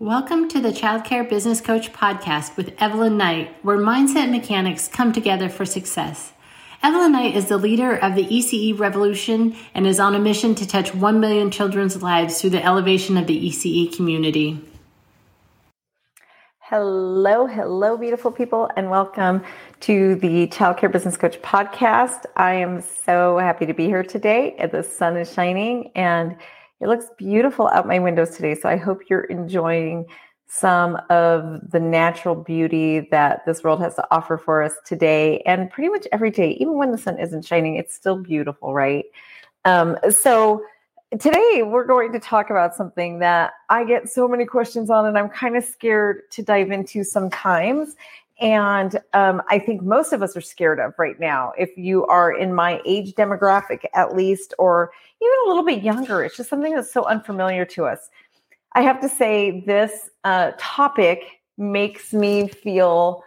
Welcome to the Childcare Business Coach podcast with Evelyn Knight, where mindset mechanics come together for success. Evelyn Knight is the leader of the ECE revolution and is on a mission to touch 1 million children's lives through the elevation of the ECE community. Hello, hello, beautiful people, and welcome to the Childcare Business Coach podcast. I am so happy to be here today. The sun is shining and it looks beautiful out my windows today. So I hope you're enjoying some of the natural beauty that this world has to offer for us today and pretty much every day, even when the sun isn't shining, it's still beautiful, right? Um, so today we're going to talk about something that I get so many questions on and I'm kind of scared to dive into sometimes. And um, I think most of us are scared of right now. If you are in my age demographic, at least, or even a little bit younger, it's just something that's so unfamiliar to us. I have to say, this uh, topic makes me feel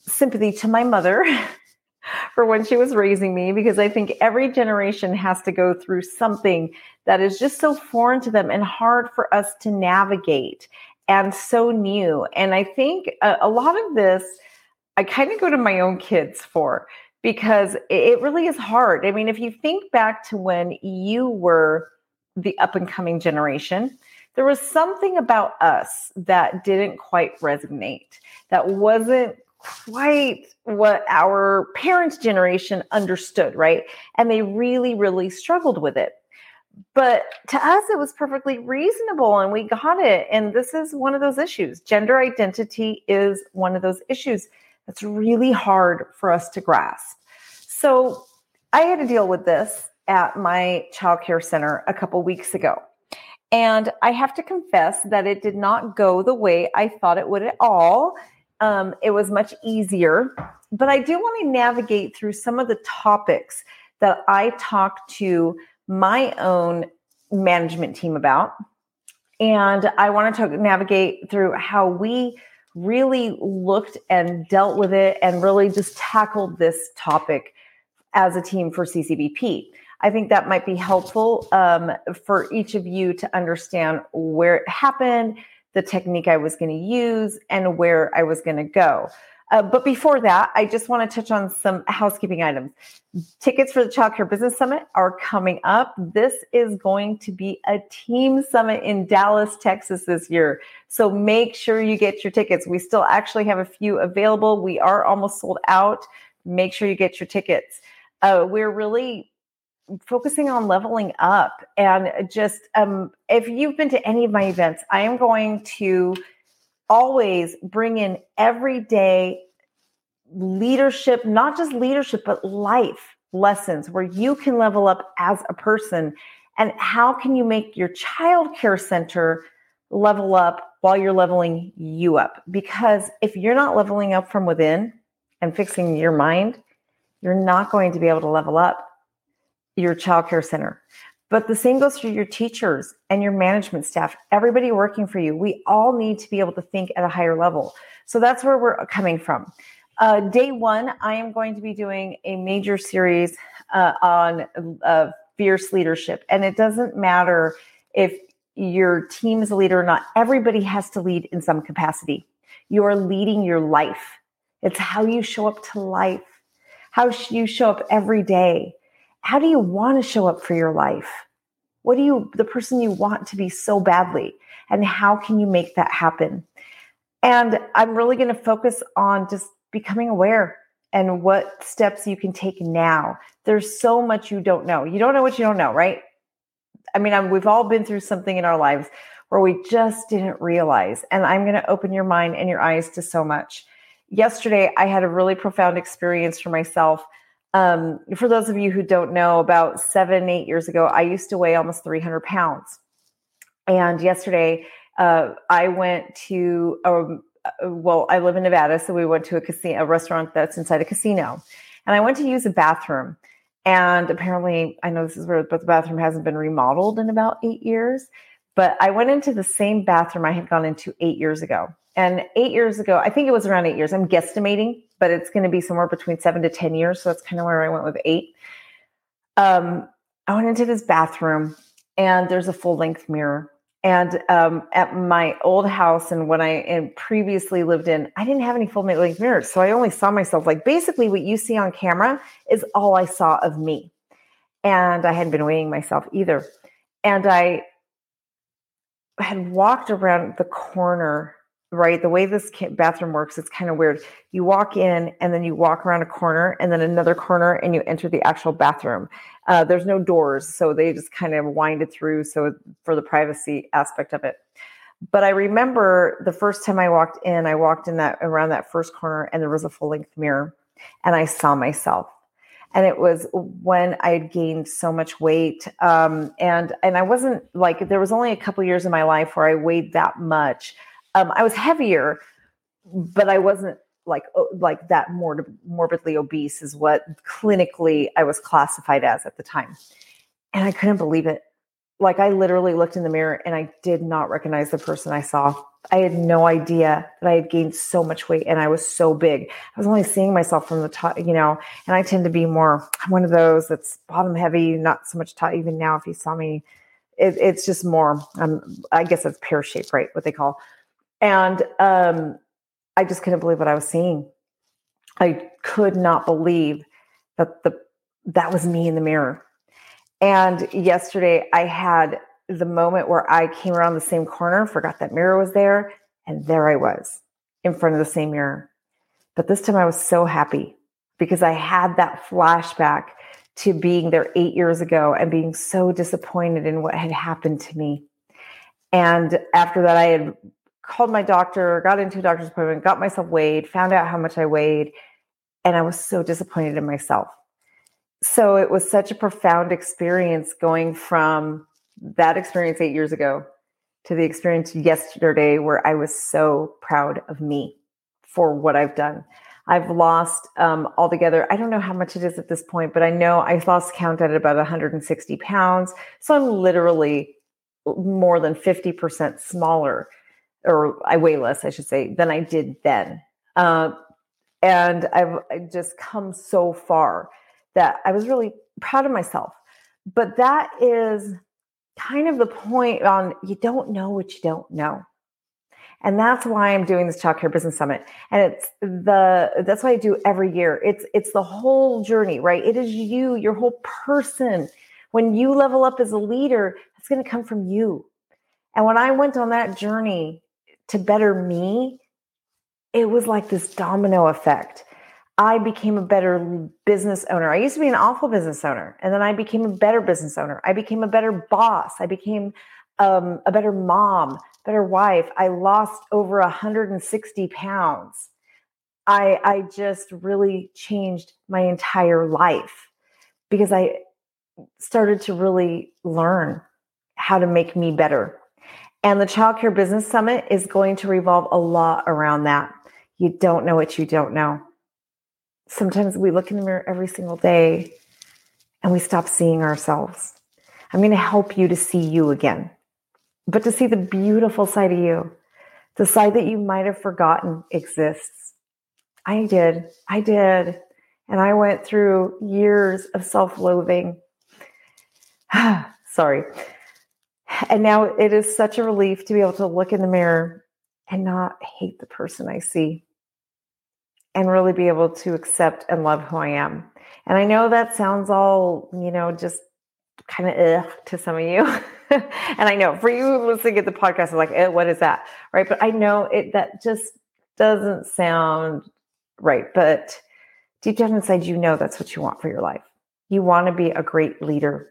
sympathy to my mother for when she was raising me, because I think every generation has to go through something that is just so foreign to them and hard for us to navigate and so new. And I think a, a lot of this I kind of go to my own kids for because it really is hard. I mean, if you think back to when you were the up and coming generation, there was something about us that didn't quite resonate, that wasn't quite what our parents' generation understood, right? And they really, really struggled with it. But to us, it was perfectly reasonable and we got it. And this is one of those issues. Gender identity is one of those issues that's really hard for us to grasp. So I had to deal with this at my childcare center a couple weeks ago. And I have to confess that it did not go the way I thought it would at all. Um, it was much easier, but I do want to navigate through some of the topics that I talk to my own management team about. And I want to navigate through how we really looked and dealt with it and really just tackled this topic as a team for CCBP. I think that might be helpful um, for each of you to understand where it happened, the technique I was going to use, and where I was going to go. Uh, but before that, I just want to touch on some housekeeping items. Tickets for the Child Care Business Summit are coming up. This is going to be a team summit in Dallas, Texas this year. So make sure you get your tickets. We still actually have a few available. We are almost sold out. Make sure you get your tickets. Uh, we're really focusing on leveling up and just um, if you've been to any of my events, I am going to always bring in everyday leadership, not just leadership, but life lessons where you can level up as a person. And how can you make your child care center level up while you're leveling you up? Because if you're not leveling up from within and fixing your mind, you're not going to be able to level up your child care center. But the same goes for your teachers and your management staff, everybody working for you. We all need to be able to think at a higher level. So that's where we're coming from. Uh, day one, I am going to be doing a major series uh, on uh, fierce leadership. And it doesn't matter if your team is a leader or not, everybody has to lead in some capacity. You are leading your life, it's how you show up to life, how you show up every day how do you want to show up for your life? What do you, the person you want to be so badly? And how can you make that happen? And I'm really going to focus on just becoming aware and what steps you can take now. There's so much you don't know. You don't know what you don't know, right? I mean, I'm, we've all been through something in our lives where we just didn't realize. And I'm going to open your mind and your eyes to so much. Yesterday, I had a really profound experience for myself um, for those of you who don't know, about seven, eight years ago, I used to weigh almost 300 pounds. And yesterday, uh, I went to, um, uh, well, I live in Nevada, so we went to a casino, a restaurant that's inside a casino. And I went to use a bathroom. And apparently, I know this is where, but the bathroom hasn't been remodeled in about eight years. But I went into the same bathroom I had gone into eight years ago. And eight years ago, I think it was around eight years, I'm guesstimating, but it's going to be somewhere between seven to 10 years. So that's kind of where I went with eight. Um, I went into this bathroom and there's a full length mirror. And um, at my old house and when I previously lived in, I didn't have any full length mirrors. So I only saw myself like basically what you see on camera is all I saw of me. And I hadn't been weighing myself either. And I had walked around the corner, right? The way this bathroom works, it's kind of weird. You walk in and then you walk around a corner and then another corner and you enter the actual bathroom. Uh, there's no doors, so they just kind of wind it through. So for the privacy aspect of it. But I remember the first time I walked in, I walked in that around that first corner and there was a full length mirror and I saw myself. And it was when I had gained so much weight. Um, and and I wasn't like there was only a couple years in my life where I weighed that much. Um, I was heavier, but I wasn't like like that morbid, morbidly obese is what clinically I was classified as at the time. And I couldn't believe it. Like I literally looked in the mirror and I did not recognize the person I saw. I had no idea that I had gained so much weight and I was so big. I was only seeing myself from the top, you know, and I tend to be more I'm one of those that's bottom heavy, not so much top. Even now, if you saw me, it, it's just more, um, I guess it's pear shaped, right? What they call. And um, I just couldn't believe what I was seeing. I could not believe that the that was me in the mirror. And yesterday I had the moment where I came around the same corner, forgot that mirror was there, and there I was in front of the same mirror. But this time I was so happy because I had that flashback to being there eight years ago and being so disappointed in what had happened to me. And after that, I had called my doctor, got into a doctor's appointment, got myself weighed, found out how much I weighed, and I was so disappointed in myself. So it was such a profound experience going from that experience eight years ago to the experience yesterday where I was so proud of me for what I've done. I've lost um, altogether, I don't know how much it is at this point, but I know I lost count at about 160 pounds. So I'm literally more than 50% smaller or I weigh less, I should say, than I did then. Uh, and I've just come so far that I was really proud of myself. But that is kind of the point on you don't know what you don't know. And that's why I'm doing this Child Care Business Summit. And it's the that's why I do every year. It's it's the whole journey, right? It is you, your whole person. When you level up as a leader, it's going to come from you. And when I went on that journey to better me, it was like this domino effect. I became a better business owner. I used to be an awful business owner, and then I became a better business owner. I became a better boss. I became um, a better mom, better wife. I lost over 160 pounds. I I just really changed my entire life because I started to really learn how to make me better and the Child Care Business Summit is going to revolve a lot around that. You don't know what you don't know. Sometimes we look in the mirror every single day and we stop seeing ourselves. I'm going to help you to see you again, but to see the beautiful side of you, the side that you might have forgotten exists. I did. I did. And I went through years of self loathing. Sorry. And now it is such a relief to be able to look in the mirror and not hate the person I see and really be able to accept and love who I am. And I know that sounds all, you know, just kind of to some of you. and I know for you listening to the podcast, I'm like, eh, what is that? Right. But I know it that just doesn't sound right. But deep down inside, you know that's what you want for your life. You want to be a great leader.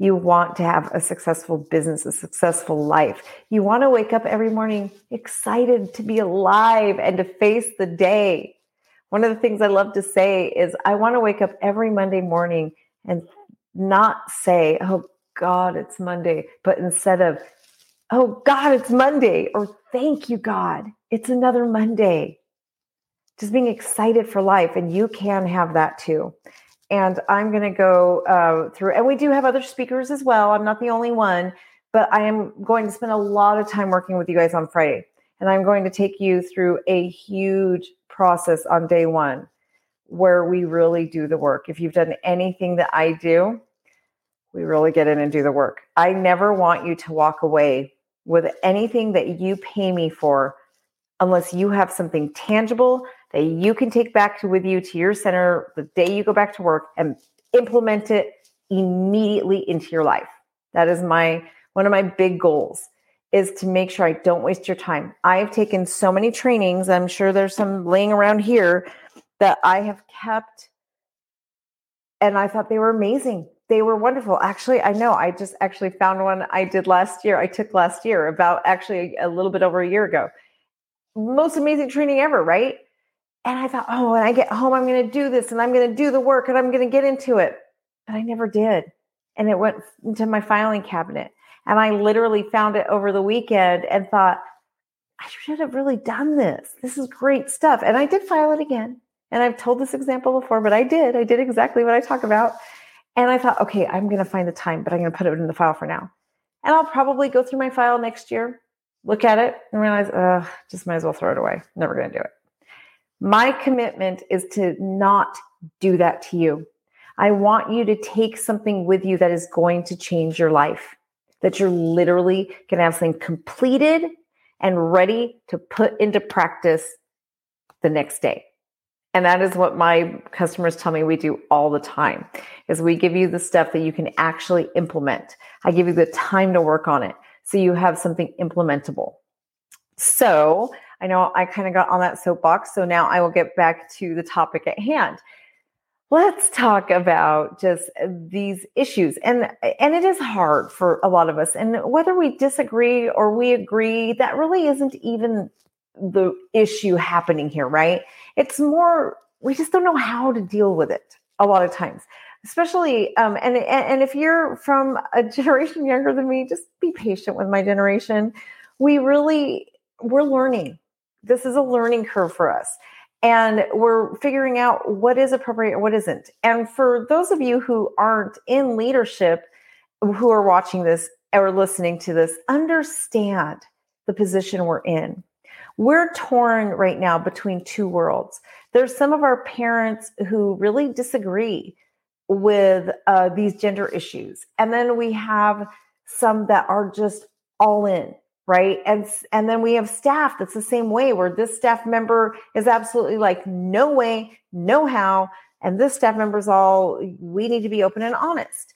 You want to have a successful business, a successful life. You want to wake up every morning excited to be alive and to face the day. One of the things I love to say is I want to wake up every Monday morning and not say, oh God, it's Monday, but instead of, oh God, it's Monday, or thank you, God, it's another Monday. Just being excited for life. And you can have that too and I'm going to go uh, through. And we do have other speakers as well. I'm not the only one, but I am going to spend a lot of time working with you guys on Friday. And I'm going to take you through a huge process on day one where we really do the work. If you've done anything that I do, we really get in and do the work. I never want you to walk away with anything that you pay me for unless you have something tangible that you can take back with you to your center the day you go back to work and implement it immediately into your life. That is my one of my big goals is to make sure I don't waste your time. I've taken so many trainings, I'm sure there's some laying around here that I have kept and I thought they were amazing. They were wonderful. Actually, I know I just actually found one I did last year. I took last year about actually a little bit over a year ago. Most amazing training ever, right? And I thought, oh, when I get home, I'm going to do this and I'm going to do the work and I'm going to get into it. But I never did. And it went into my filing cabinet. And I literally found it over the weekend and thought, I should have really done this. This is great stuff. And I did file it again. And I've told this example before, but I did. I did exactly what I talk about. And I thought, okay, I'm going to find the time, but I'm going to put it in the file for now. And I'll probably go through my file next year, look at it, and realize, uh, just might as well throw it away. Never going to do it. My commitment is to not do that to you. I want you to take something with you that is going to change your life, that you're literally going to have something completed and ready to put into practice the next day. And that is what my customers tell me we do all the time is we give you the stuff that you can actually implement. I give you the time to work on it so you have something implementable. So, I know I kind of got on that soapbox, so now I will get back to the topic at hand. Let's talk about just these issues. And and it is hard for a lot of us. And whether we disagree or we agree, that really isn't even the issue happening here, right? It's more we just don't know how to deal with it a lot of times especially um, and and if you're from a generation younger than me just be patient with my generation we really we're learning this is a learning curve for us. And we're figuring out what is appropriate and what isn't. And for those of you who aren't in leadership who are watching this or listening to this understand the position we're in. We're torn right now between two worlds. There's some of our parents who really disagree with uh, these gender issues. And then we have some that are just all in right? And and then we have staff that's the same way where this staff member is absolutely like no way no how and this staff member is all we need to be open and honest.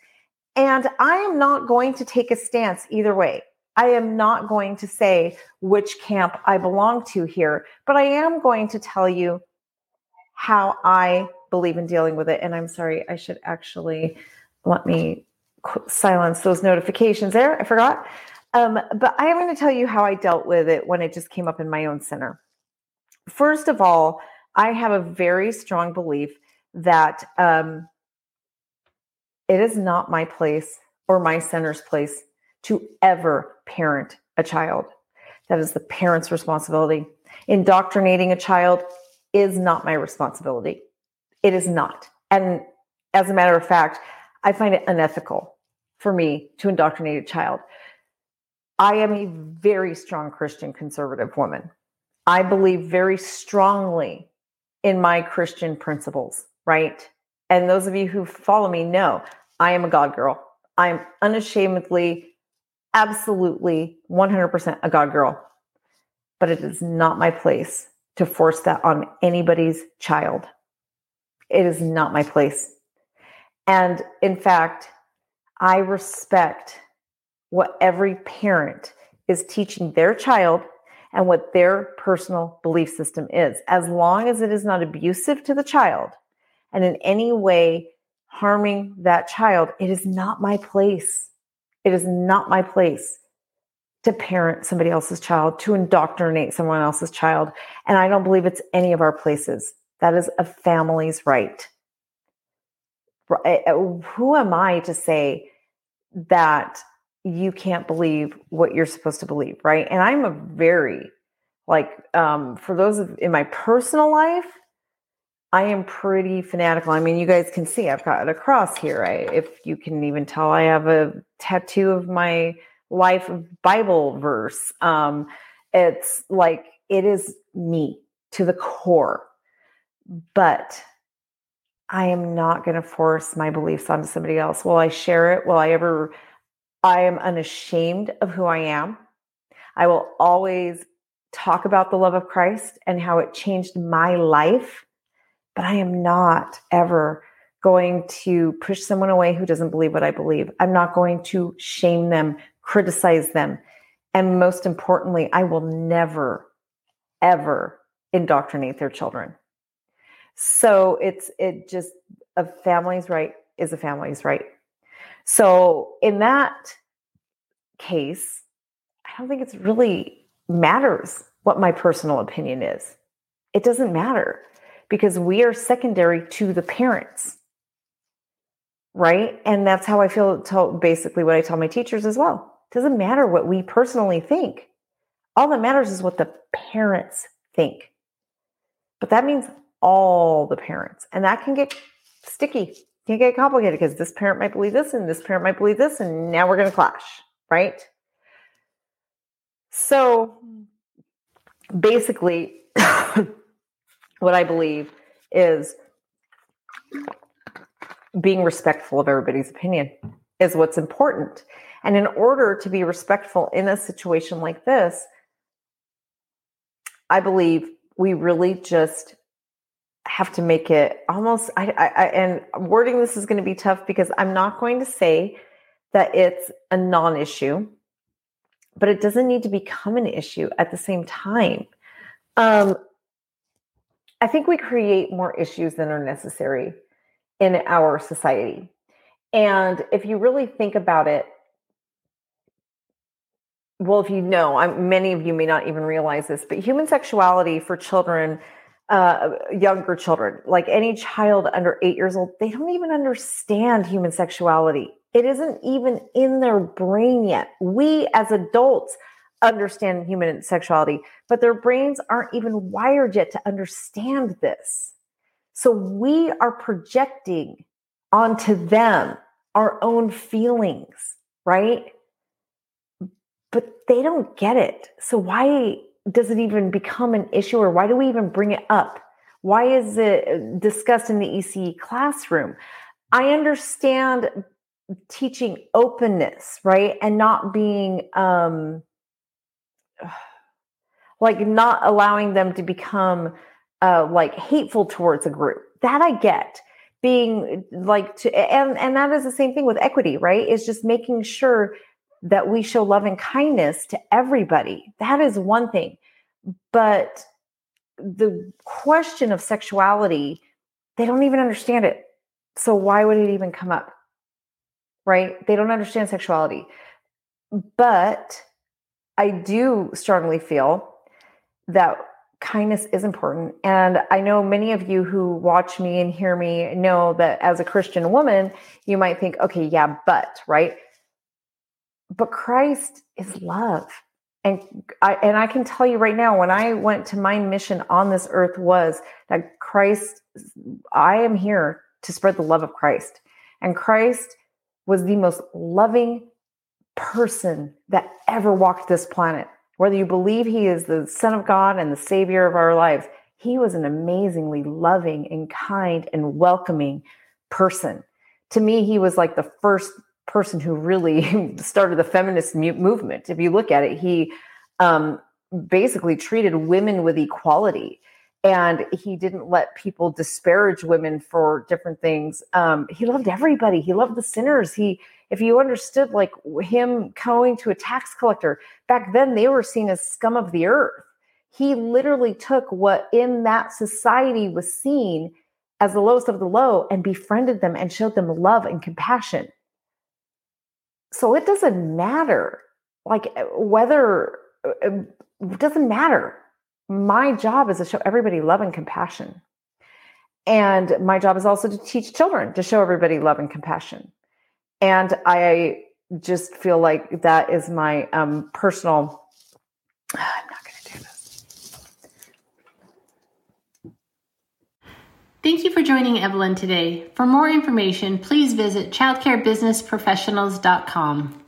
And i am not going to take a stance either way. I am not going to say which camp i belong to here but i am going to tell you how i believe in dealing with it and i'm sorry i should actually let me silence those notifications there i forgot um, but I am going to tell you how I dealt with it when it just came up in my own center. First of all, I have a very strong belief that um, it is not my place or my center's place to ever parent a child. That is the parent's responsibility. Indoctrinating a child is not my responsibility. It is not. And as a matter of fact, I find it unethical for me to indoctrinate a child. I am a very strong Christian conservative woman. I believe very strongly in my Christian principles, right? And those of you who follow me know I am a God girl. I'm unashamedly, absolutely 100% a God girl. But it is not my place to force that on anybody's child. It is not my place. And in fact, I respect what every parent is teaching their child and what their personal belief system is, as long as it is not abusive to the child and in any way harming that child, it is not my place. It is not my place to parent somebody else's child, to indoctrinate someone else's child. And I don't believe it's any of our places. That is a family's right. Eh, who am I to say that you can't believe what you're supposed to believe, right? And I'm a very like um for those of in my personal life, I am pretty fanatical. I mean, you guys can see I've got a cross here. I if you can even tell I have a tattoo of my life Bible verse. Um it's like it is me to the core. But I am not going to force my beliefs onto somebody else. Will I share it? Will I ever? I am unashamed of who I am. I will always talk about the love of Christ and how it changed my life, but I am not ever going to push someone away who doesn't believe what I believe. I'm not going to shame them, criticize them. And most importantly, I will never, ever indoctrinate their children. So it's it just a family's right is a family's right. So in that case, I don't think it's really matters what my personal opinion is. It doesn't matter because we are secondary to the parents. Right? And that's how I feel tell, basically what I tell my teachers as well. It doesn't matter what we personally think. All that matters is what the parents think. But that means all the parents. And that can get sticky, can get complicated because this parent might believe this and this parent might believe this, and now we're going to clash, right? So basically, what I believe is being respectful of everybody's opinion is what's important. And in order to be respectful in a situation like this, I believe we really just have to make it almost I, I, and wording this is going to be tough because i'm not going to say that it's a non-issue but it doesn't need to become an issue at the same time. Um, i think we create more issues than are necessary in our society. And if you really think about it well if you know I'm, many of you may not even realize this but human sexuality for children uh, younger children, like any child under eight years old, they don't even understand human sexuality. It isn't even in their brain yet. We as adults understand human sexuality, but their brains aren't even wired yet to understand this. So we are projecting onto them our own feelings, right? But they don't get it. So why does it even become an issue or why do we even bring it up? Why is it discussed in the ECE classroom? I understand teaching openness, right? And not being um like not allowing them to become uh like hateful towards a group. That I get. Being like to and and that is the same thing with equity, right? It's just making sure that we show love and kindness to everybody. That is one thing. But the question of sexuality, they don't even understand it. So why would it even come up? Right? They don't understand sexuality. But I do strongly feel that kindness is important. And I know many of you who watch me and hear me know that as a Christian woman, you might think, okay, yeah, but, right? But Christ is love. And I and I can tell you right now, when I went to my mission on this earth was that Christ, I am here to spread the love of Christ. And Christ was the most loving person that ever walked this planet. Whether you believe he is the Son of God and the Savior of our lives, he was an amazingly loving and kind and welcoming person. To me, he was like the first person who really started the feminist movement. If you look at it, he um, basically treated women with equality. And he didn't let people disparage women for different things. Um, he loved everybody. He loved the sinners. He if you understood like him going to a tax collector back then they were seen as scum of the earth. He literally took what in that society was seen as the lowest of the low and befriended them and showed them love and compassion so it doesn't matter like uh, whether uh, um, it doesn't matter. My job is to show everybody love and compassion. And my job is also to teach children to show everybody love and compassion. And i just feel like that is my um, personal i'm not going to do this Thank you for joining Evelyn today. For more information, please visit childcarebusinessprofessionals.com.